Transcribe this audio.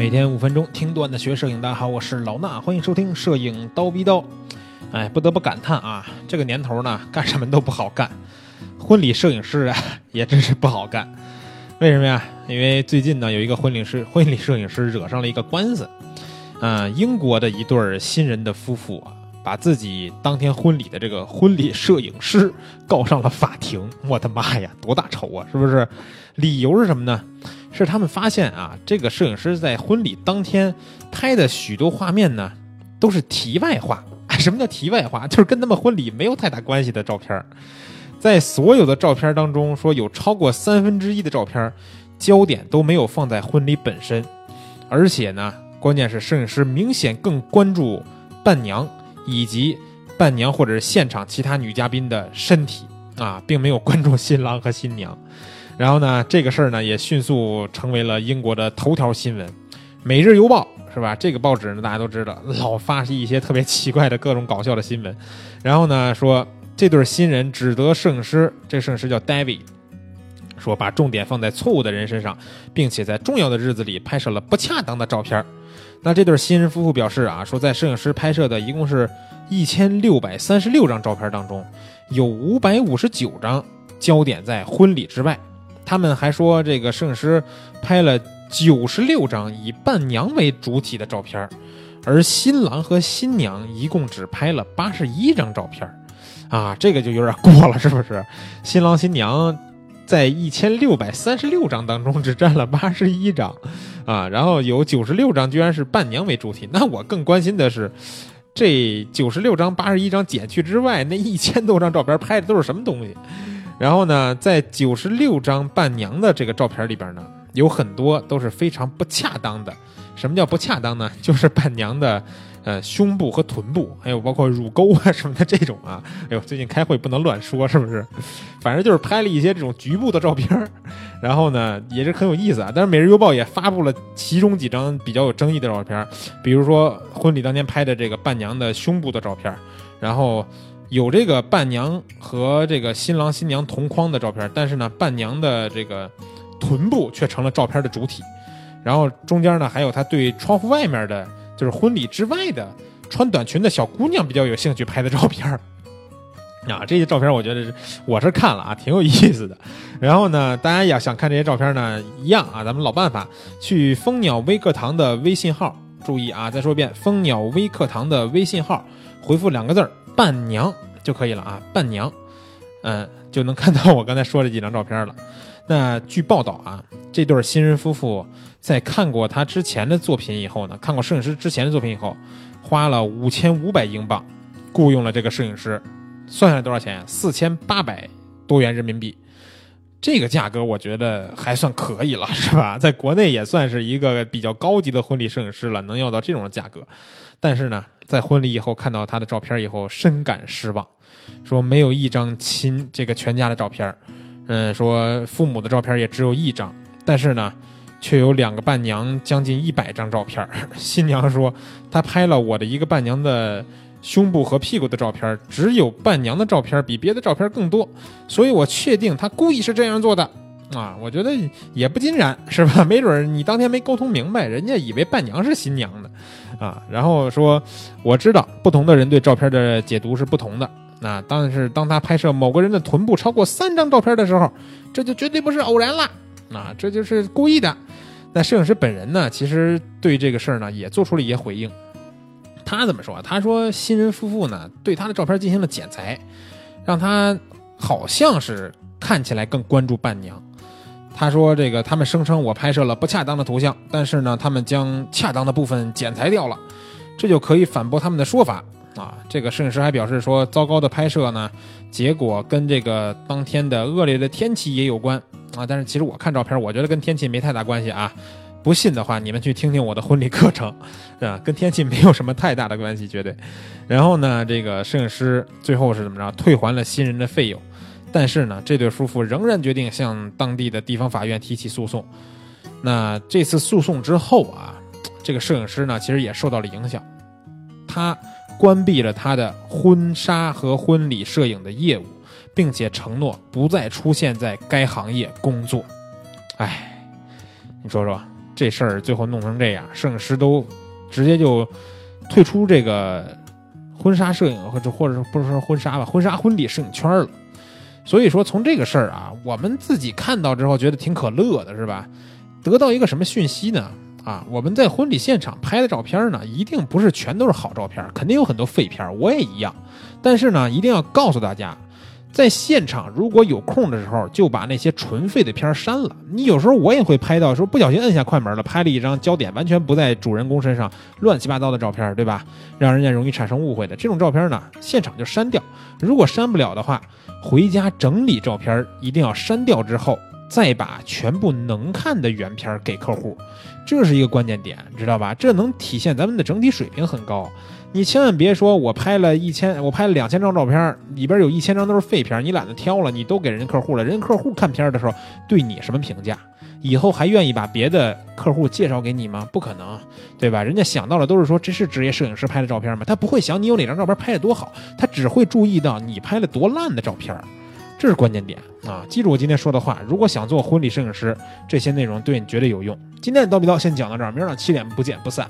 每天五分钟听段子学摄影，大家好，我是老衲，欢迎收听摄影刀逼刀。哎，不得不感叹啊，这个年头呢，干什么都不好干，婚礼摄影师啊 也真是不好干。为什么呀？因为最近呢，有一个婚礼师婚礼摄影师惹上了一个官司。嗯，英国的一对新人的夫妇啊，把自己当天婚礼的这个婚礼摄影师告上了法庭。我的妈呀，多大仇啊！是不是？理由是什么呢？是他们发现啊，这个摄影师在婚礼当天拍的许多画面呢，都是题外话。什么叫题外话？就是跟他们婚礼没有太大关系的照片。在所有的照片当中，说有超过三分之一的照片，焦点都没有放在婚礼本身，而且呢。关键是摄影师明显更关注伴娘以及伴娘或者是现场其他女嘉宾的身体啊，并没有关注新郎和新娘。然后呢，这个事儿呢也迅速成为了英国的头条新闻，《每日邮报》是吧？这个报纸呢大家都知道，老发一些特别奇怪的各种搞笑的新闻。然后呢说这对新人指责摄影师，这摄影师叫 David。说把重点放在错误的人身上，并且在重要的日子里拍摄了不恰当的照片那这对新人夫妇表示啊，说在摄影师拍摄的一共是一千六百三十六张照片当中，有五百五十九张焦点在婚礼之外。他们还说，这个摄影师拍了九十六张以伴娘为主体的照片而新郎和新娘一共只拍了八十一张照片啊，这个就有点过了，是不是？新郎新娘。在一千六百三十六张当中，只占了八十一张，啊，然后有九十六张居然是伴娘为主体。那我更关心的是，这九十六张八十一张减去之外，那一千多张照片拍的都是什么东西？然后呢，在九十六张伴娘的这个照片里边呢，有很多都是非常不恰当的。什么叫不恰当呢？就是伴娘的。呃，胸部和臀部，还有包括乳沟啊什么的这种啊，哎呦，最近开会不能乱说，是不是？反正就是拍了一些这种局部的照片然后呢，也是很有意思啊。但是《每日邮报》也发布了其中几张比较有争议的照片比如说婚礼当天拍的这个伴娘的胸部的照片然后有这个伴娘和这个新郎新娘同框的照片但是呢，伴娘的这个臀部却成了照片的主体，然后中间呢还有他对窗户外面的。就是婚礼之外的穿短裙的小姑娘比较有兴趣拍的照片 啊，这些照片我觉得是我是看了啊，挺有意思的。然后呢，大家要想看这些照片呢，一样啊，咱们老办法，去蜂鸟微课堂的微信号，注意啊，再说一遍，蜂鸟微课堂的微信号，回复两个字儿“伴娘”就可以了啊，伴娘，嗯，就能看到我刚才说这几张照片了。那据报道啊，这对新人夫妇在看过他之前的作品以后呢，看过摄影师之前的作品以后，花了五千五百英镑雇佣了这个摄影师，算下来多少钱？四千八百多元人民币。这个价格我觉得还算可以了，是吧？在国内也算是一个比较高级的婚礼摄影师了，能要到这种价格。但是呢，在婚礼以后看到他的照片以后，深感失望，说没有一张亲这个全家的照片。嗯，说父母的照片也只有一张，但是呢，却有两个伴娘将近一百张照片。新娘说，她拍了我的一个伴娘的胸部和屁股的照片，只有伴娘的照片比别的照片更多，所以我确定她故意是这样做的。啊，我觉得也不尽然，是吧？没准你当天没沟通明白，人家以为伴娘是新娘，啊。然后说，我知道不同的人对照片的解读是不同的。那但是当他拍摄某个人的臀部超过三张照片的时候，这就绝对不是偶然了，啊，这就是故意的。那摄影师本人呢，其实对这个事儿呢也做出了一些回应。他怎么说？他说新人夫妇呢对他的照片进行了剪裁，让他好像是看起来更关注伴娘。他说这个他们声称我拍摄了不恰当的图像，但是呢他们将恰当的部分剪裁掉了，这就可以反驳他们的说法。啊，这个摄影师还表示说，糟糕的拍摄呢，结果跟这个当天的恶劣的天气也有关啊。但是其实我看照片，我觉得跟天气没太大关系啊。不信的话，你们去听听我的婚礼课程，啊，跟天气没有什么太大的关系，绝对。然后呢，这个摄影师最后是怎么着？退还了新人的费用，但是呢，这对夫妇仍然决定向当地的地方法院提起诉讼。那这次诉讼之后啊，这个摄影师呢，其实也受到了影响，他。关闭了他的婚纱和婚礼摄影的业务，并且承诺不再出现在该行业工作。哎，你说说，这事儿最后弄成这样，摄影师都直接就退出这个婚纱摄影或者或者不是说婚纱吧，婚纱婚礼摄影圈了。所以说从这个事儿啊，我们自己看到之后觉得挺可乐的，是吧？得到一个什么讯息呢？啊，我们在婚礼现场拍的照片呢，一定不是全都是好照片，肯定有很多废片，我也一样。但是呢，一定要告诉大家。在现场，如果有空的时候，就把那些纯废的片删了。你有时候我也会拍到，说不小心摁下快门了，拍了一张焦点完全不在主人公身上、乱七八糟的照片，对吧？让人家容易产生误会的这种照片呢，现场就删掉。如果删不了的话，回家整理照片，一定要删掉之后，再把全部能看的原片给客户，这是一个关键点，知道吧？这能体现咱们的整体水平很高。你千万别说，我拍了一千，我拍了两千张照片，里边有一千张都是废片，你懒得挑了，你都给人家客户了，人家客户看片的时候对你什么评价？以后还愿意把别的客户介绍给你吗？不可能，对吧？人家想到的都是说这是职业摄影师拍的照片吗？他不会想你有哪张照片拍的多好，他只会注意到你拍了多烂的照片，这是关键点啊！记住我今天说的话，如果想做婚礼摄影师，这些内容对你绝对有用。今天的叨逼叨先讲到这儿，明儿早上七点不见不散。